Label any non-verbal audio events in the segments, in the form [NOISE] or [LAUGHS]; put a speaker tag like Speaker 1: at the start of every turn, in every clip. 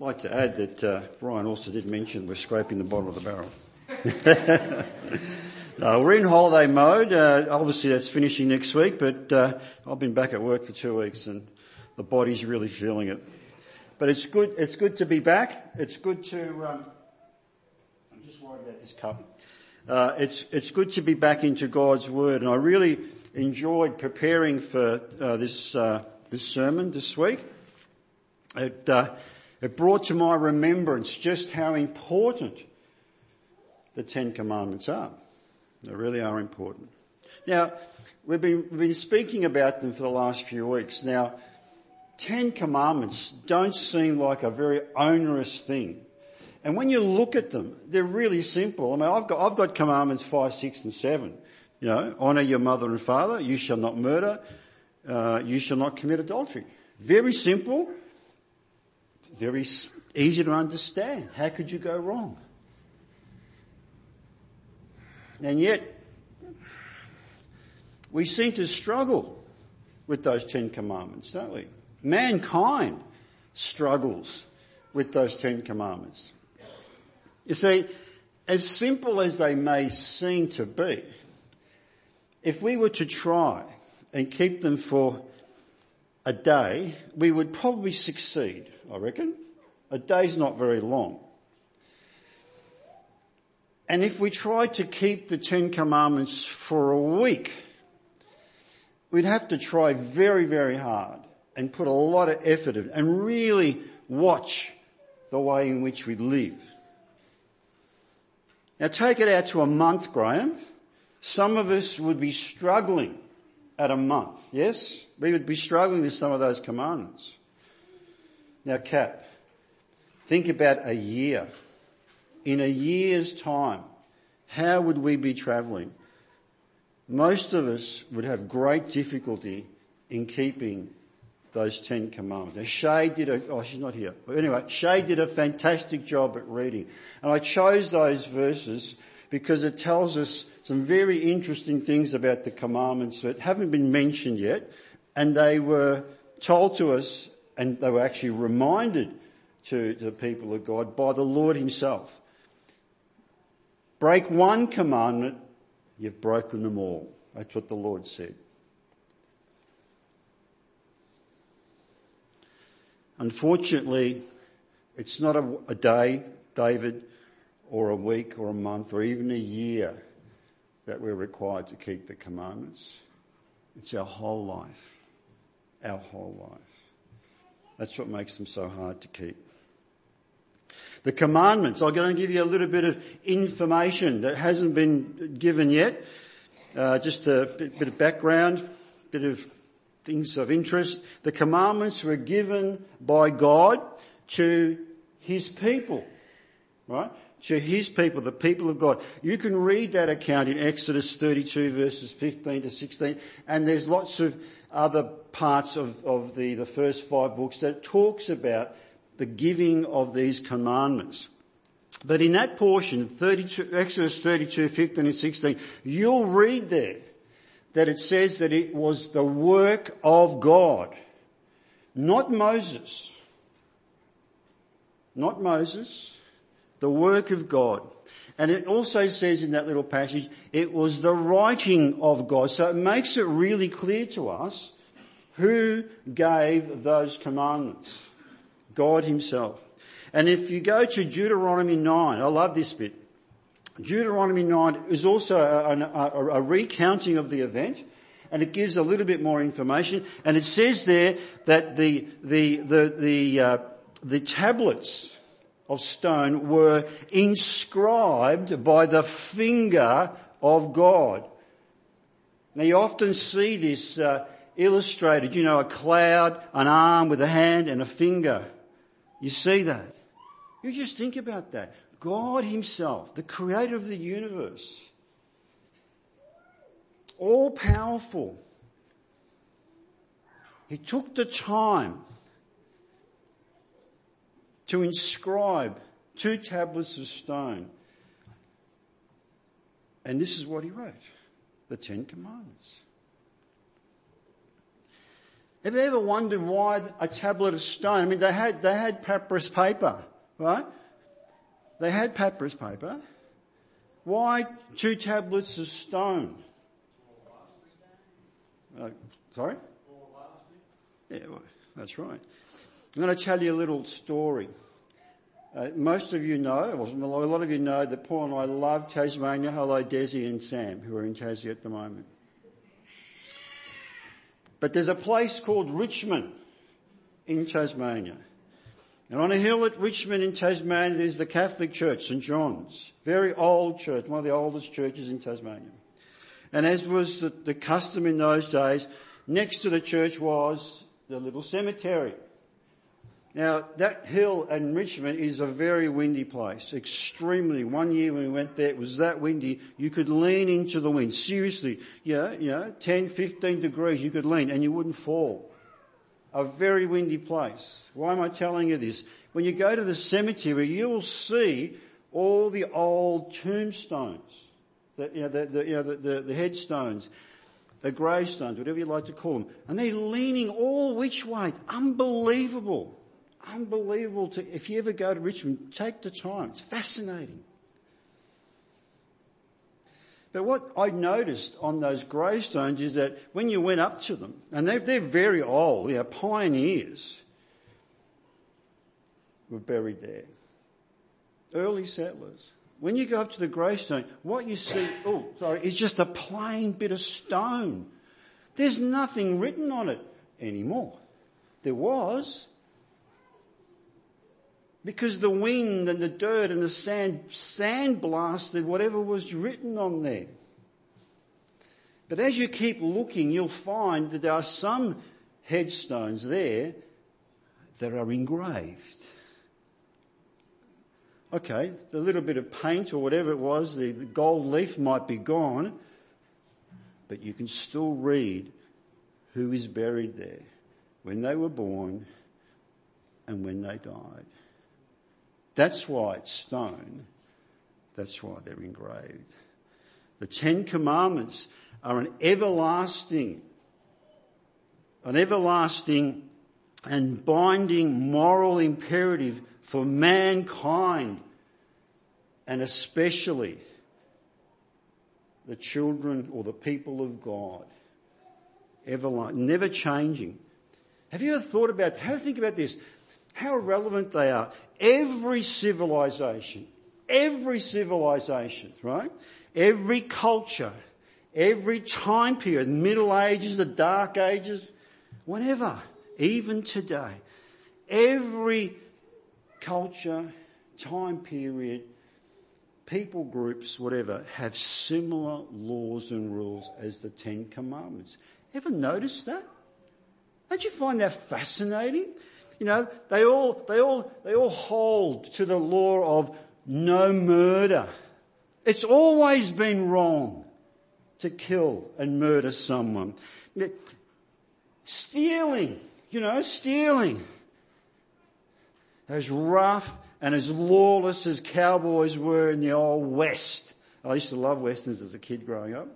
Speaker 1: Like to add that uh, Brian also did mention we're scraping the bottom of the barrel. [LAUGHS] uh, we're in holiday mode. Uh, obviously that's finishing next week, but uh, I've been back at work for two weeks and the body's really feeling it. But it's good, it's good to be back. It's good to, um, I'm just worried about this cup. Uh, it's, it's good to be back into God's Word and I really enjoyed preparing for uh, this, uh, this sermon this week. It, uh, it brought to my remembrance just how important the Ten Commandments are. They really are important. Now, we've been, we've been speaking about them for the last few weeks. Now, Ten Commandments don't seem like a very onerous thing. And when you look at them, they're really simple. I mean, I've got, I've got commandments five, six and seven. You know, honour your mother and father, you shall not murder, uh, you shall not commit adultery. Very simple, very easy to understand. How could you go wrong? And yet, we seem to struggle with those Ten Commandments, don't we? Mankind struggles with those Ten Commandments. You see, as simple as they may seem to be, if we were to try and keep them for a day, we would probably succeed, I reckon. A day's not very long. And if we tried to keep the Ten Commandments for a week, we'd have to try very, very hard and put a lot of effort in and really watch the way in which we live. Now take it out to a month, Graham. Some of us would be struggling at a month. Yes? We would be struggling with some of those commandments. Now Cap, think about a year. In a year's time, how would we be travelling? Most of us would have great difficulty in keeping those Ten Commandments. Now Shay did a, oh she's not here. But anyway, Shay did a fantastic job at reading. And I chose those verses because it tells us some very interesting things about the commandments that haven't been mentioned yet. And they were told to us and they were actually reminded to, the people of God by the Lord himself. Break one commandment, you've broken them all. That's what the Lord said. Unfortunately, it's not a, a, day, David, or a week or a month or even a year that we're required to keep the commandments. It's our whole life. Our whole life. That's what makes them so hard to keep. The commandments, I'm going to give you a little bit of information that hasn't been given yet. Uh, just a bit, bit of background, bit of things of interest. The commandments were given by God to His people, right? To His people, the people of God. You can read that account in Exodus 32 verses 15 to 16 and there's lots of other parts of, of the, the first five books that talks about the giving of these commandments. But in that portion, 32, Exodus 32, 15 and 16, you'll read there that it says that it was the work of God, not Moses. Not Moses, the work of God. And it also says in that little passage, it was the writing of God. So it makes it really clear to us who gave those commandments. God himself. And if you go to Deuteronomy 9, I love this bit. Deuteronomy 9 is also a, a, a, recounting of the event and it gives a little bit more information and it says there that the, the, the, the, uh, the tablets of stone were inscribed by the finger of God. Now you often see this uh, illustrated, you know, a cloud, an arm with a hand and a finger. You see that. You just think about that. God himself, the creator of the universe, all powerful. He took the time to inscribe two tablets of stone. And this is what he wrote. The Ten Commandments. Have you ever wondered why a tablet of stone? I mean, they had, they had papyrus paper, right? They had papyrus paper. Why two tablets of stone? Uh, sorry? Yeah, well, that's right. I'm going to tell you a little story. Uh, most of you know, well, a lot of you know that Paul and I love Tasmania. Hello, Desi and Sam, who are in Tassie at the moment. But there's a place called Richmond in Tasmania. And on a hill at Richmond in Tasmania there's the Catholic Church, St John's. Very old church, one of the oldest churches in Tasmania. And as was the, the custom in those days, next to the church was the little cemetery. Now that hill in Richmond is a very windy place, extremely. One year when we went there, it was that windy, you could lean into the wind. Seriously, yeah, know, 10, 15 degrees, you could lean and you wouldn't fall. A very windy place. Why am I telling you this? When you go to the cemetery, you will see all the old tombstones, the, you know, the, the, you know, the, the headstones, the gravestones, whatever you like to call them, and they're leaning all which way. Unbelievable unbelievable to, if you ever go to Richmond, take the time. It's fascinating. But what I noticed on those gravestones is that when you went up to them, and they're, they're very old, you know, pioneers were buried there. Early settlers. When you go up to the gravestone, what you see, oh, sorry, is just a plain bit of stone. There's nothing written on it anymore. There was, because the wind and the dirt and the sand sandblasted whatever was written on there. But as you keep looking, you'll find that there are some headstones there that are engraved. Okay, the little bit of paint or whatever it was, the, the gold leaf might be gone, but you can still read who is buried there, when they were born and when they died. That's why it's stone. That's why they're engraved. The Ten Commandments are an everlasting, an everlasting and binding moral imperative for mankind and especially the children or the people of God. Everlasting, never changing. Have you ever thought about, have a think about this, how relevant they are every civilization, every civilization, right? Every culture, every time period, Middle Ages, the Dark Ages, whatever, even today, every culture, time period, people groups, whatever, have similar laws and rules as the Ten Commandments. Ever notice that? Don't you find that fascinating? You know, they all, they all, they all hold to the law of no murder. It's always been wrong to kill and murder someone. Stealing, you know, stealing. As rough and as lawless as cowboys were in the old West. I used to love Westerns as a kid growing up.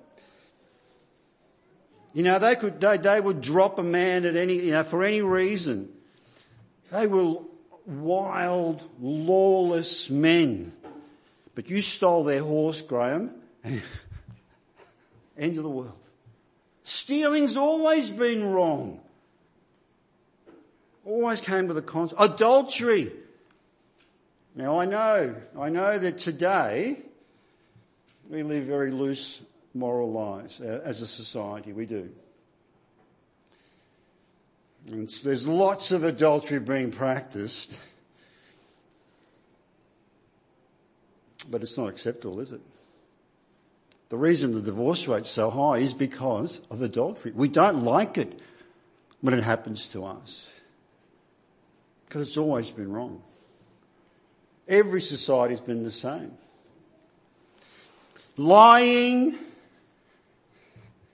Speaker 1: You know, they could, they, they would drop a man at any, you know, for any reason. They were wild, lawless men. But you stole their horse, Graham. [LAUGHS] End of the world. Stealing's always been wrong. Always came with a consequence. Adultery. Now I know, I know that today we live very loose moral lives uh, as a society. We do. And there's lots of adultery being practiced. But it's not acceptable, is it? The reason the divorce rate's so high is because of adultery. We don't like it when it happens to us. Because it's always been wrong. Every society's been the same. Lying.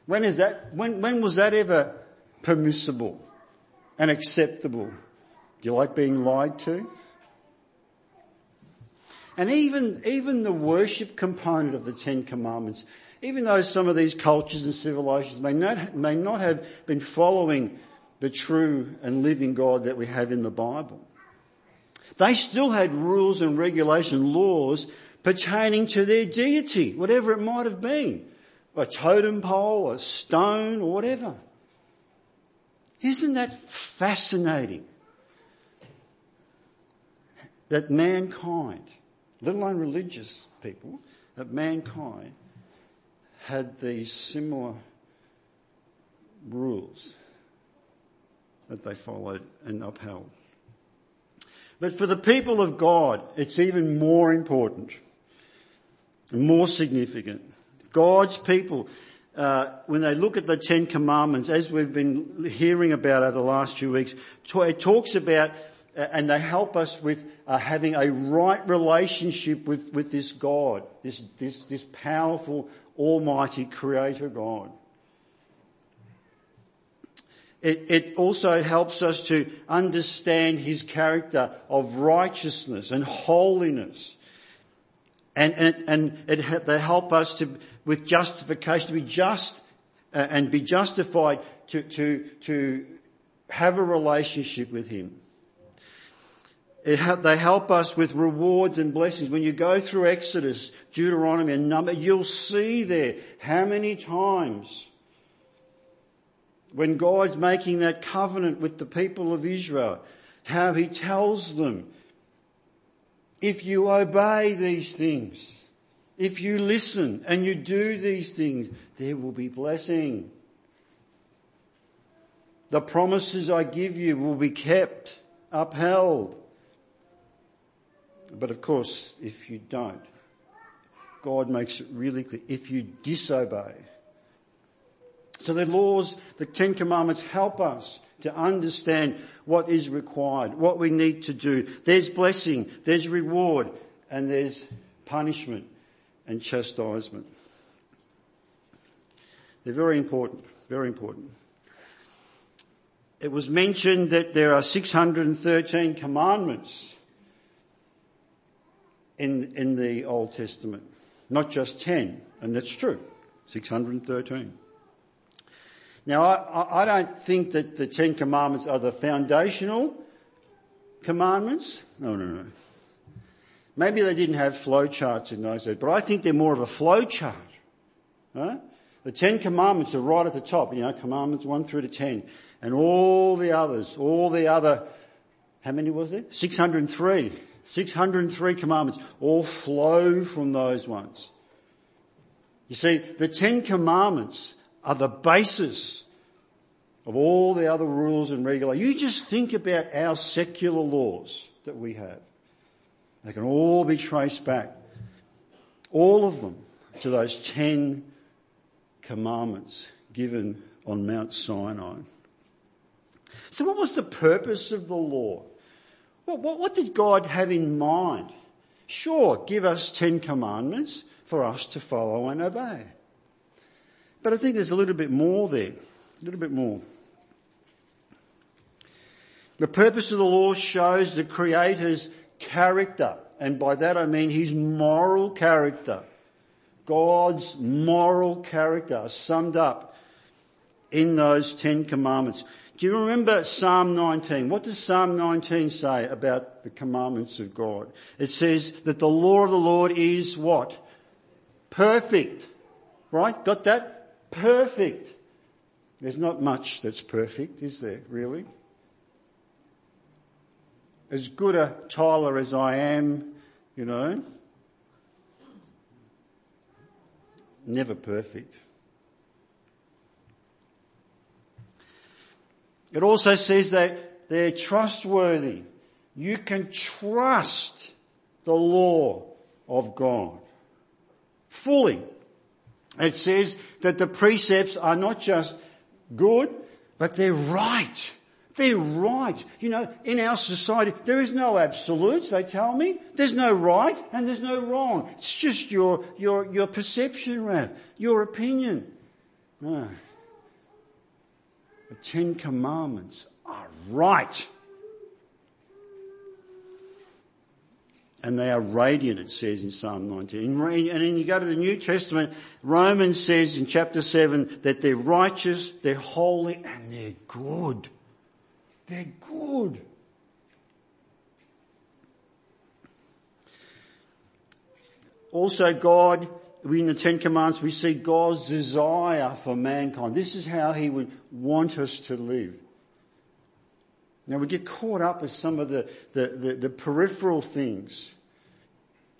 Speaker 1: When is that, when, when was that ever permissible? And acceptable. Do you like being lied to? And even, even the worship component of the Ten Commandments, even though some of these cultures and civilizations may not, may not have been following the true and living God that we have in the Bible. They still had rules and regulation laws pertaining to their deity, whatever it might have been. A totem pole, a stone, or whatever. Isn't that fascinating? That mankind, let alone religious people, that mankind had these similar rules that they followed and upheld. But for the people of God, it's even more important, more significant. God's people, uh, when they look at the Ten Commandments, as we've been hearing about over the last few weeks, it talks about, uh, and they help us with uh, having a right relationship with, with this God, this, this, this powerful, almighty creator God. It, it, also helps us to understand his character of righteousness and holiness. And, and, and it, they help us to, with justification, to be just uh, and be justified to, to, to have a relationship with him. Ha- they help us with rewards and blessings. When you go through Exodus, Deuteronomy and Number, you'll see there how many times when God's making that covenant with the people of Israel, how he tells them, if you obey these things, if you listen and you do these things, there will be blessing. The promises I give you will be kept, upheld. But of course, if you don't, God makes it really clear. If you disobey, so the laws, the Ten Commandments help us to understand what is required, what we need to do. There's blessing, there's reward, and there's punishment and chastisement. They're very important, very important. It was mentioned that there are 613 commandments in, in the Old Testament, not just 10, and that's true, 613. Now, I, I don't think that the Ten Commandments are the foundational commandments. No, no, no. Maybe they didn't have flow charts in those days, but I think they're more of a flow chart. Right? The Ten Commandments are right at the top, you know, commandments one through to ten. And all the others, all the other, how many was there? 603. 603 commandments all flow from those ones. You see, the Ten Commandments are the basis of all the other rules and regulations. You just think about our secular laws that we have. They can all be traced back, all of them, to those ten commandments given on Mount Sinai. So what was the purpose of the law? What, did God have in mind? Sure, give us ten commandments for us to follow and obey. But I think there's a little bit more there. A little bit more. The purpose of the law shows the Creator's character, and by that I mean His moral character. God's moral character summed up in those Ten Commandments. Do you remember Psalm 19? What does Psalm 19 say about the commandments of God? It says that the law of the Lord is what? Perfect. Right? Got that? perfect. There's not much that's perfect, is there, really? As good a tiler as I am, you know, never perfect. It also says that they're trustworthy. You can trust the law of God fully. It says that the precepts are not just good, but they're right. They're right. You know, in our society, there is no absolutes, they tell me. There's no right and there's no wrong. It's just your, your, your perception, Rav, your opinion. No. The Ten Commandments are right. and they are radiant, it says in Psalm 19. And then you go to the New Testament, Romans says in chapter 7 that they're righteous, they're holy, and they're good. They're good. Also God, in the Ten Commandments, we see God's desire for mankind. This is how He would want us to live. Now we get caught up with some of the, the, the, the peripheral things.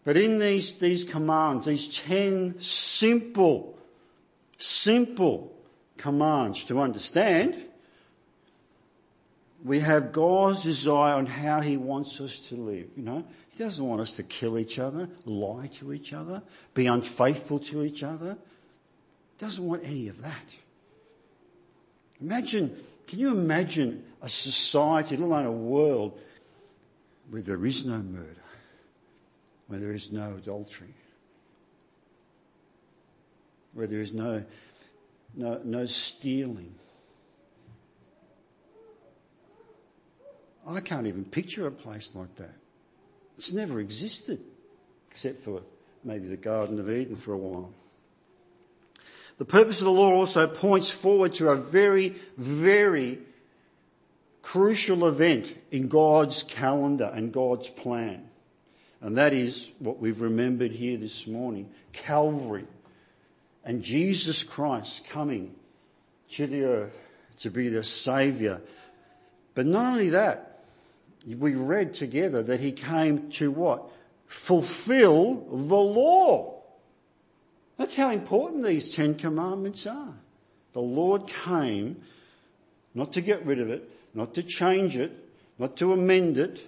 Speaker 1: But in these, these commands, these ten simple, simple commands to understand, we have God's desire on how He wants us to live, you know. He doesn't want us to kill each other, lie to each other, be unfaithful to each other. He doesn't want any of that. Imagine, can you imagine a society, let alone a world, where there is no murder, where there is no adultery, where there is no, no, no stealing. I can't even picture a place like that. It's never existed, except for maybe the Garden of Eden for a while. The purpose of the law also points forward to a very, very crucial event in God's calendar and God's plan. And that is what we've remembered here this morning. Calvary. And Jesus Christ coming to the earth to be the saviour. But not only that, we read together that he came to what? Fulfill the law. That's how important these Ten Commandments are. The Lord came not to get rid of it, not to change it, not to amend it,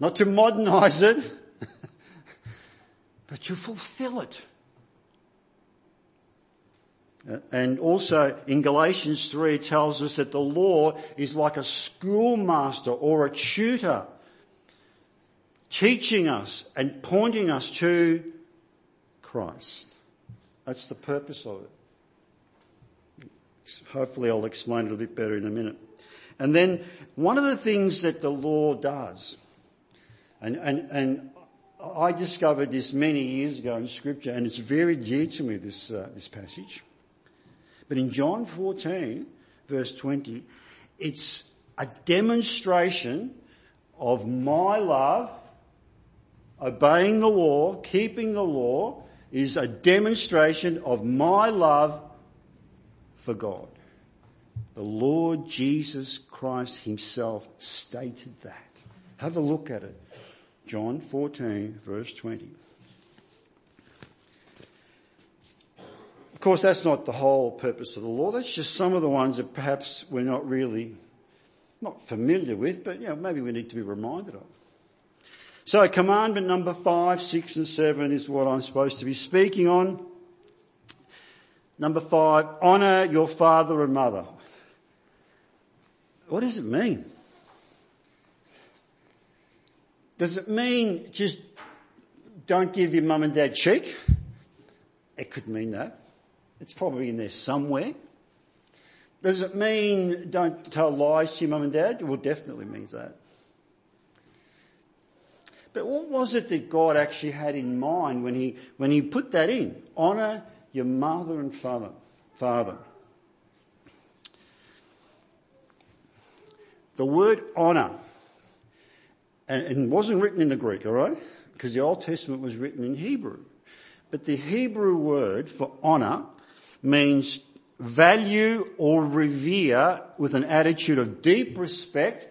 Speaker 1: not to modernize it, [LAUGHS] but to fulfill it. And also in Galatians 3 it tells us that the law is like a schoolmaster or a tutor teaching us and pointing us to Christ. That's the purpose of it. Hopefully I'll explain it a bit better in a minute. And then one of the things that the law does, and, and, and I discovered this many years ago in scripture and it's very dear to me, this, uh, this passage. But in John 14 verse 20, it's a demonstration of my love, obeying the law, keeping the law, is a demonstration of my love for God. The Lord Jesus Christ himself stated that. Have a look at it. John 14 verse 20. Course that's not the whole purpose of the law. That's just some of the ones that perhaps we're not really, not familiar with, but you know, maybe we need to be reminded of. So commandment number five, six and seven is what I'm supposed to be speaking on. Number five, honour your father and mother. What does it mean? Does it mean just don't give your mum and dad cheek? It could mean that. It's probably in there somewhere. Does it mean don't tell lies to your mum and dad? Well, definitely means that. But what was it that God actually had in mind when he, when he put that in? Honour your mother and father. Father. The word honour, and it wasn't written in the Greek, alright? Because the Old Testament was written in Hebrew. But the Hebrew word for honour means value or revere with an attitude of deep respect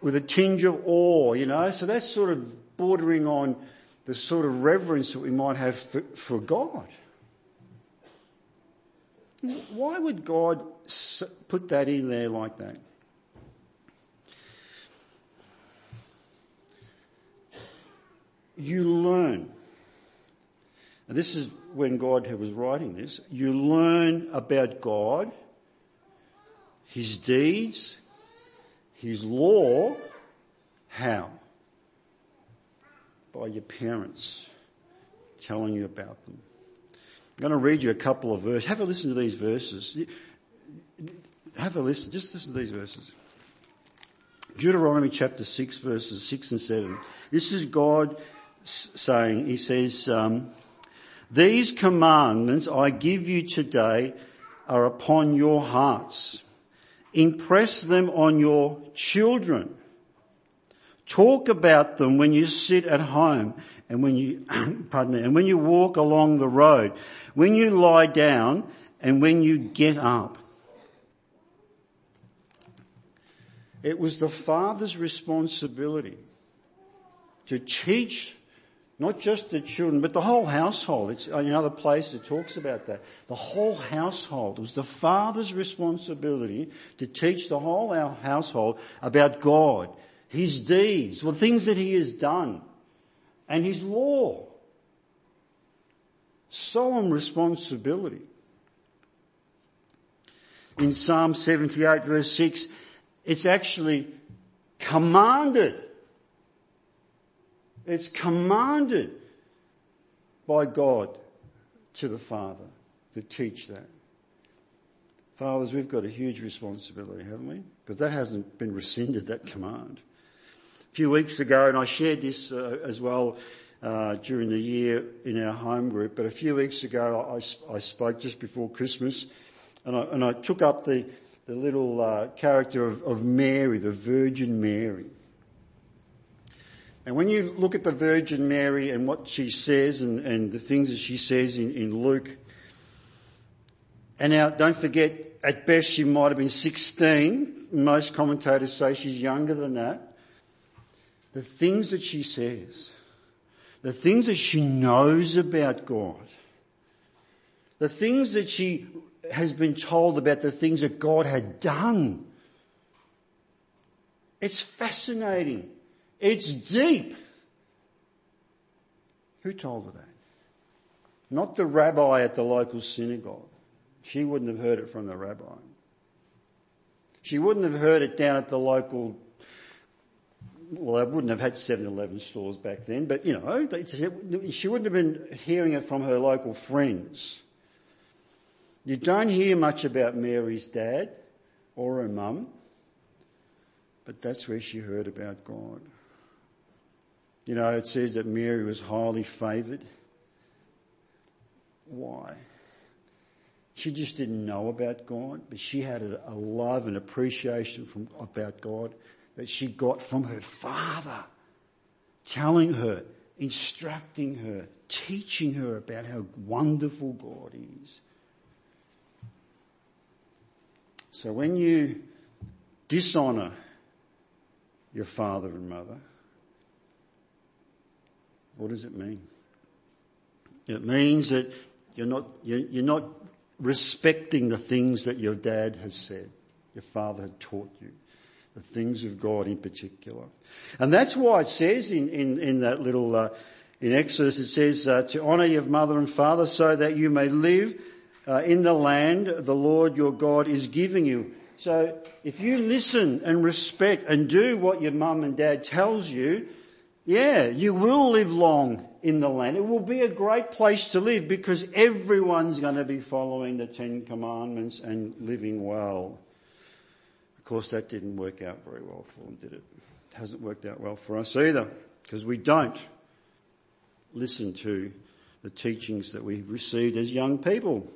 Speaker 1: with a tinge of awe, you know? So that's sort of bordering on the sort of reverence that we might have for, for God. Why would God put that in there like that? you learn. And this is when God was writing this. You learn about God, His deeds, His law. How? By your parents telling you about them. I'm going to read you a couple of verses. Have a listen to these verses. Have a listen. Just listen to these verses. Deuteronomy chapter 6 verses 6 and 7. This is God saying, he says, um, these commandments I give you today are upon your hearts. Impress them on your children. Talk about them when you sit at home and when you, [CLEARS THROAT] pardon me, and when you walk along the road, when you lie down and when you get up. It was the father's responsibility to teach not just the children, but the whole household. It's uh, in other places it talks about that. The whole household. It was the father's responsibility to teach the whole household about God, His deeds, the things that He has done, and His law. Solemn responsibility. In Psalm 78 verse 6, it's actually commanded it's commanded by God to the Father to teach that. Fathers, we've got a huge responsibility, haven't we? Because that hasn't been rescinded, that command. A few weeks ago, and I shared this uh, as well uh, during the year in our home group, but a few weeks ago I, I spoke just before Christmas and I, and I took up the, the little uh, character of, of Mary, the Virgin Mary. And when you look at the Virgin Mary and what she says and, and the things that she says in, in Luke, and now don't forget, at best she might have been 16. Most commentators say she's younger than that. The things that she says, the things that she knows about God, the things that she has been told about the things that God had done. It's fascinating. It's deep. Who told her that? Not the rabbi at the local synagogue. She wouldn't have heard it from the rabbi. She wouldn't have heard it down at the local, well, they wouldn't have had 7-Eleven stores back then, but you know, she wouldn't have been hearing it from her local friends. You don't hear much about Mary's dad or her mum, but that's where she heard about God. You know, it says that Mary was highly favoured. Why? She just didn't know about God, but she had a, love and appreciation from, about God that she got from her father, telling her, instructing her, teaching her about how wonderful God is. So when you dishonour your father and mother, what does it mean? It means that you're not, you're not respecting the things that your dad has said, your father had taught you, the things of God in particular. And that's why it says in, in, in that little, uh, in Exodus, it says uh, to honour your mother and father so that you may live uh, in the land the Lord your God is giving you. So if you listen and respect and do what your mum and dad tells you, yeah, you will live long in the land. It will be a great place to live because everyone's going to be following the Ten Commandments and living well. Of course, that didn't work out very well for them, did it? It hasn't worked out well for us either because we don't listen to the teachings that we received as young people.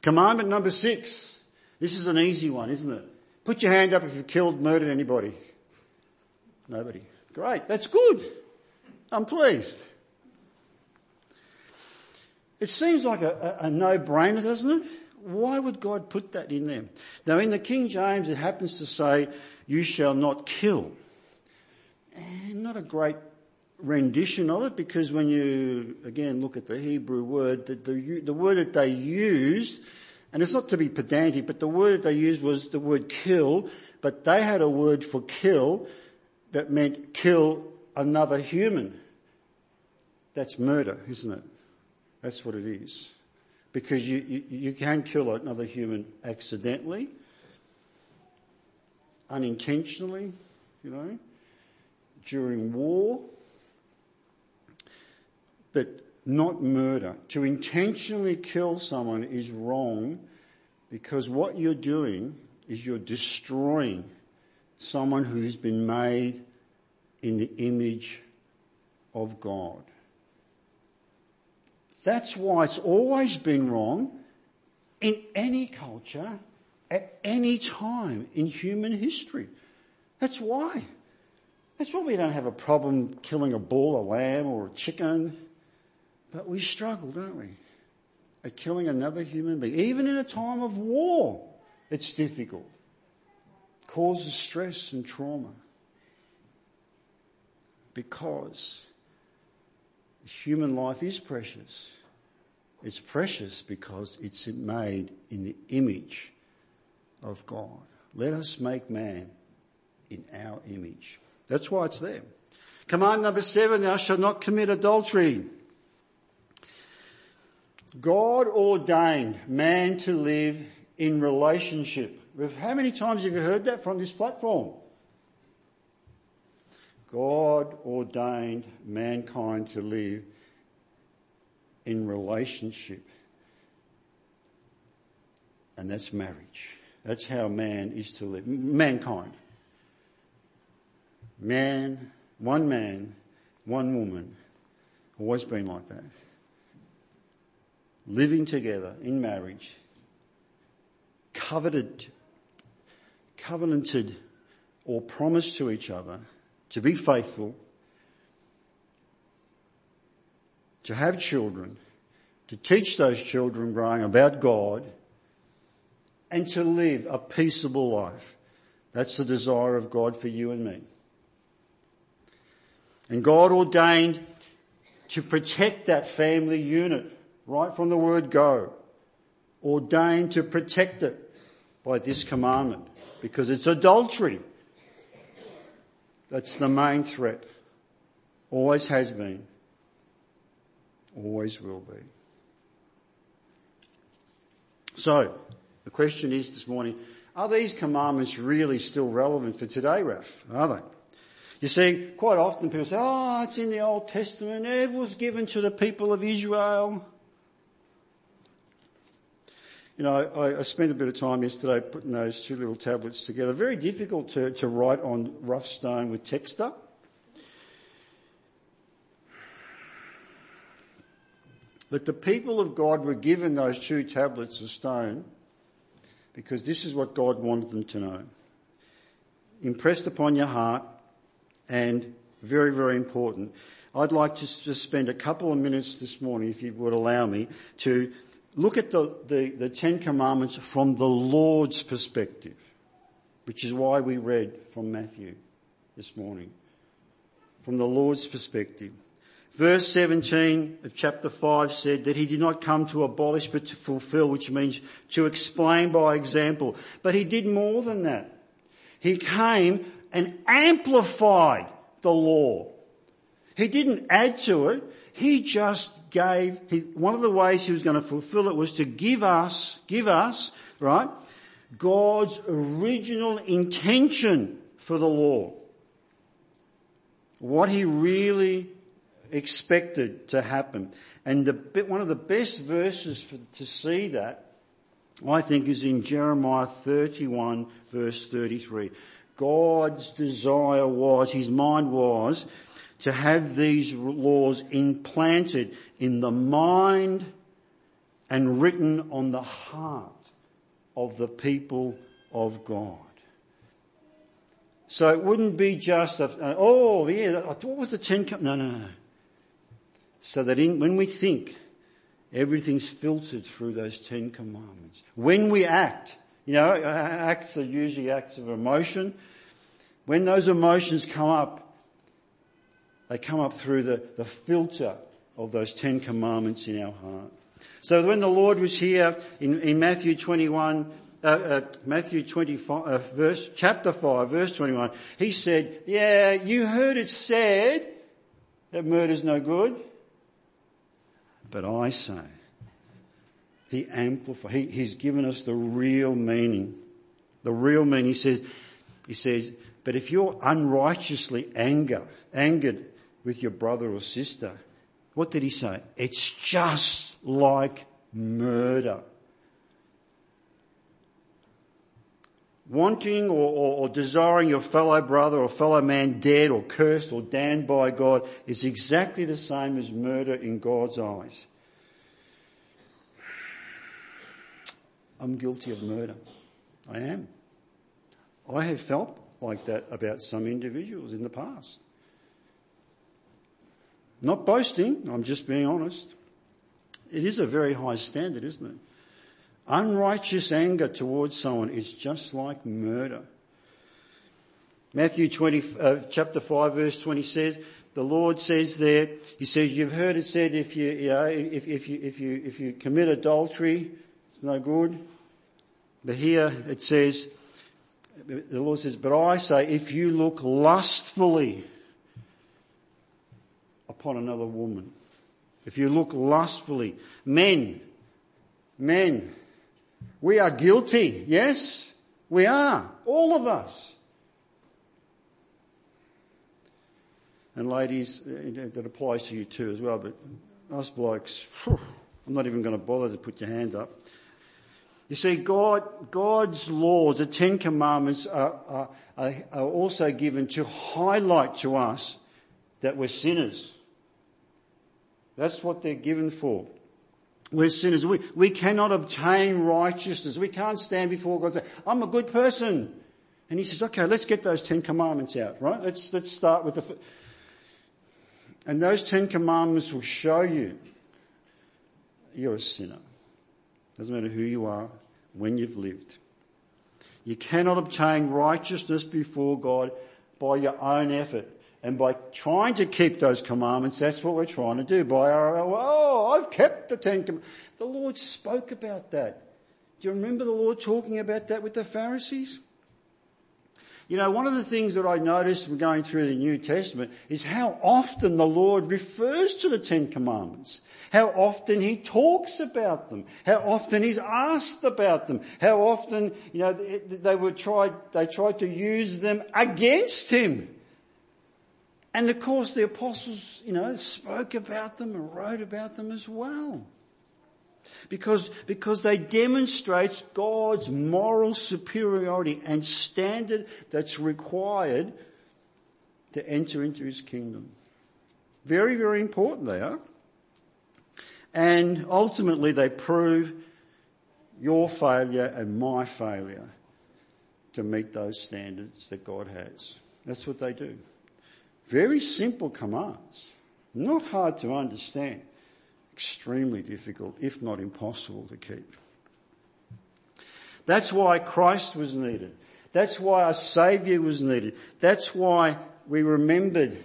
Speaker 1: Commandment number six. This is an easy one, isn't it? Put your hand up if you've killed, murdered anybody. Nobody. Great, that's good. I'm pleased. It seems like a, a, a no-brainer, doesn't it? Why would God put that in there? Now in the King James it happens to say, you shall not kill. And not a great rendition of it because when you again look at the Hebrew word, the, the, the word that they used, and it's not to be pedantic, but the word they used was the word kill, but they had a word for kill that meant kill another human. That's murder, isn't it? That's what it is. Because you, you, you can kill another human accidentally, unintentionally, you know, during war, but not murder. To intentionally kill someone is wrong because what you're doing is you're destroying someone who has been made in the image of God. That's why it's always been wrong in any culture at any time in human history. That's why. That's why we don't have a problem killing a bull, a lamb or a chicken. But we struggle, don't we? At killing another human being. Even in a time of war, it's difficult. Causes stress and trauma. Because human life is precious. It's precious because it's made in the image of God. Let us make man in our image. That's why it's there. Command number seven, thou shalt not commit adultery. God ordained man to live in relationship. How many times have you heard that from this platform? God ordained mankind to live in relationship. And that's marriage. That's how man is to live. Mankind. Man, one man, one woman. Always been like that. Living together in marriage. Coveted, covenanted or promised to each other to be faithful, to have children, to teach those children growing about God, and to live a peaceable life. That's the desire of God for you and me. And God ordained to protect that family unit right from the word go. Ordained to protect it by this commandment because it's adultery. That's the main threat. Always has been. Always will be. So, the question is this morning, are these commandments really still relevant for today, Ralph? Are they? You see, quite often people say, oh, it's in the Old Testament, it was given to the people of Israel. You know, I, I, spent a bit of time yesterday putting those two little tablets together. Very difficult to, to write on rough stone with texture. But the people of God were given those two tablets of stone because this is what God wanted them to know. Impressed upon your heart and very, very important. I'd like to just spend a couple of minutes this morning, if you would allow me, to look at the, the, the Ten Commandments from the Lord's perspective, which is why we read from Matthew this morning. From the Lord's perspective. Verse 17 of chapter 5 said that he did not come to abolish but to fulfill, which means to explain by example. But he did more than that. He came and amplified the law. He didn't add to it. He just gave, he, one of the ways he was going to fulfill it was to give us, give us, right, God's original intention for the law. What he really expected to happen. And the, one of the best verses for, to see that, I think, is in Jeremiah 31 verse 33. God's desire was, his mind was, to have these laws implanted in the mind and written on the heart of the people of God. So it wouldn't be just a, oh yeah, what was the Ten No, no, no. So that in, when we think, everything's filtered through those Ten Commandments. When we act, you know, acts are usually acts of emotion. When those emotions come up, they come up through the, the filter of those Ten Commandments in our heart. So when the Lord was here in, in Matthew 21, uh, uh, Matthew 25, uh, verse, chapter 5, verse 21, he said, yeah, you heard it said that murder's no good. But I say, he amplifies, he, he's given us the real meaning. The real meaning. He says, he says, but if you're unrighteously anger, angered with your brother or sister. What did he say? It's just like murder. Wanting or, or, or, desiring your fellow brother or fellow man dead or cursed or damned by God is exactly the same as murder in God's eyes. I'm guilty of murder. I am. I have felt like that about some individuals in the past. Not boasting, I'm just being honest. It is a very high standard, isn't it? Unrighteous anger towards someone is just like murder. Matthew 20, uh, chapter 5 verse 20 says, the Lord says there, He says, you've heard it said if you, you know, if, if you, if you, if you commit adultery, it's no good. But here it says, the Lord says, but I say, if you look lustfully upon another woman, if you look lustfully, men, men, we are guilty, yes? We are, all of us. And ladies, that applies to you too as well, but us blokes, whew, I'm not even going to bother to put your hand up. You see, God, God's laws, the Ten Commandments are, are, are also given to highlight to us that we're sinners. That's what they're given for. We're sinners. We, we cannot obtain righteousness. We can't stand before God and say, I'm a good person. And he says, okay, let's get those Ten Commandments out, right? Let's, let's start with the, and those Ten Commandments will show you you're a sinner. Doesn't matter who you are, when you've lived. You cannot obtain righteousness before God by your own effort. And by trying to keep those commandments, that's what we're trying to do. By our, oh, I've kept the Ten Commandments. The Lord spoke about that. Do you remember the Lord talking about that with the Pharisees? You know, one of the things that I noticed from going through the New Testament is how often the Lord refers to the Ten Commandments. How often he talks about them. How often he's asked about them. How often, you know, they were tried, they tried to use them against him. And of course the apostles, you know, spoke about them and wrote about them as well. Because, because they demonstrate God's moral superiority and standard that's required to enter into his kingdom. Very, very important they are. And ultimately they prove your failure and my failure to meet those standards that God has. That's what they do. Very simple commands. Not hard to understand. Extremely difficult, if not impossible to keep. That's why Christ was needed. That's why a saviour was needed. That's why we remembered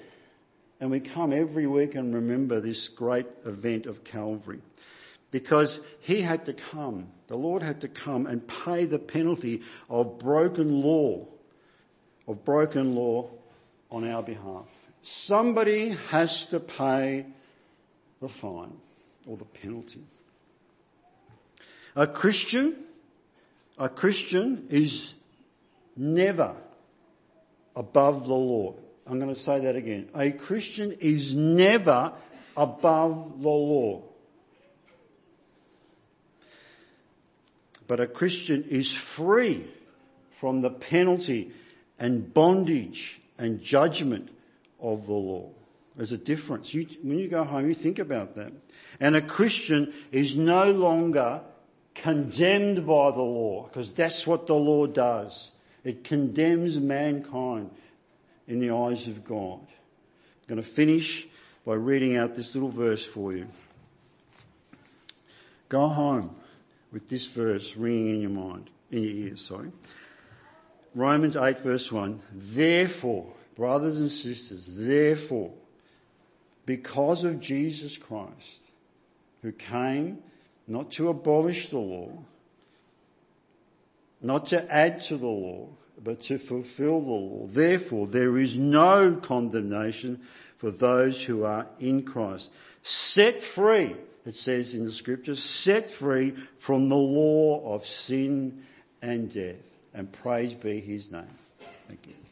Speaker 1: and we come every week and remember this great event of Calvary. Because he had to come, the Lord had to come and pay the penalty of broken law, of broken law on our behalf. Somebody has to pay the fine or the penalty. A Christian, a Christian is never above the law. I'm going to say that again. A Christian is never above the law. But a Christian is free from the penalty and bondage and judgment of the law. There's a difference. You, when you go home, you think about that. And a Christian is no longer condemned by the law, because that's what the law does. It condemns mankind in the eyes of God. I'm going to finish by reading out this little verse for you. Go home with this verse ringing in your mind, in your ears, sorry. Romans 8 verse 1. Therefore, brothers and sisters, therefore, because of Jesus Christ, who came not to abolish the law, not to add to the law, but to fulfill the law. Therefore, there is no condemnation for those who are in Christ. Set free, it says in the scriptures, set free from the law of sin and death. And praise be his name. Thank you.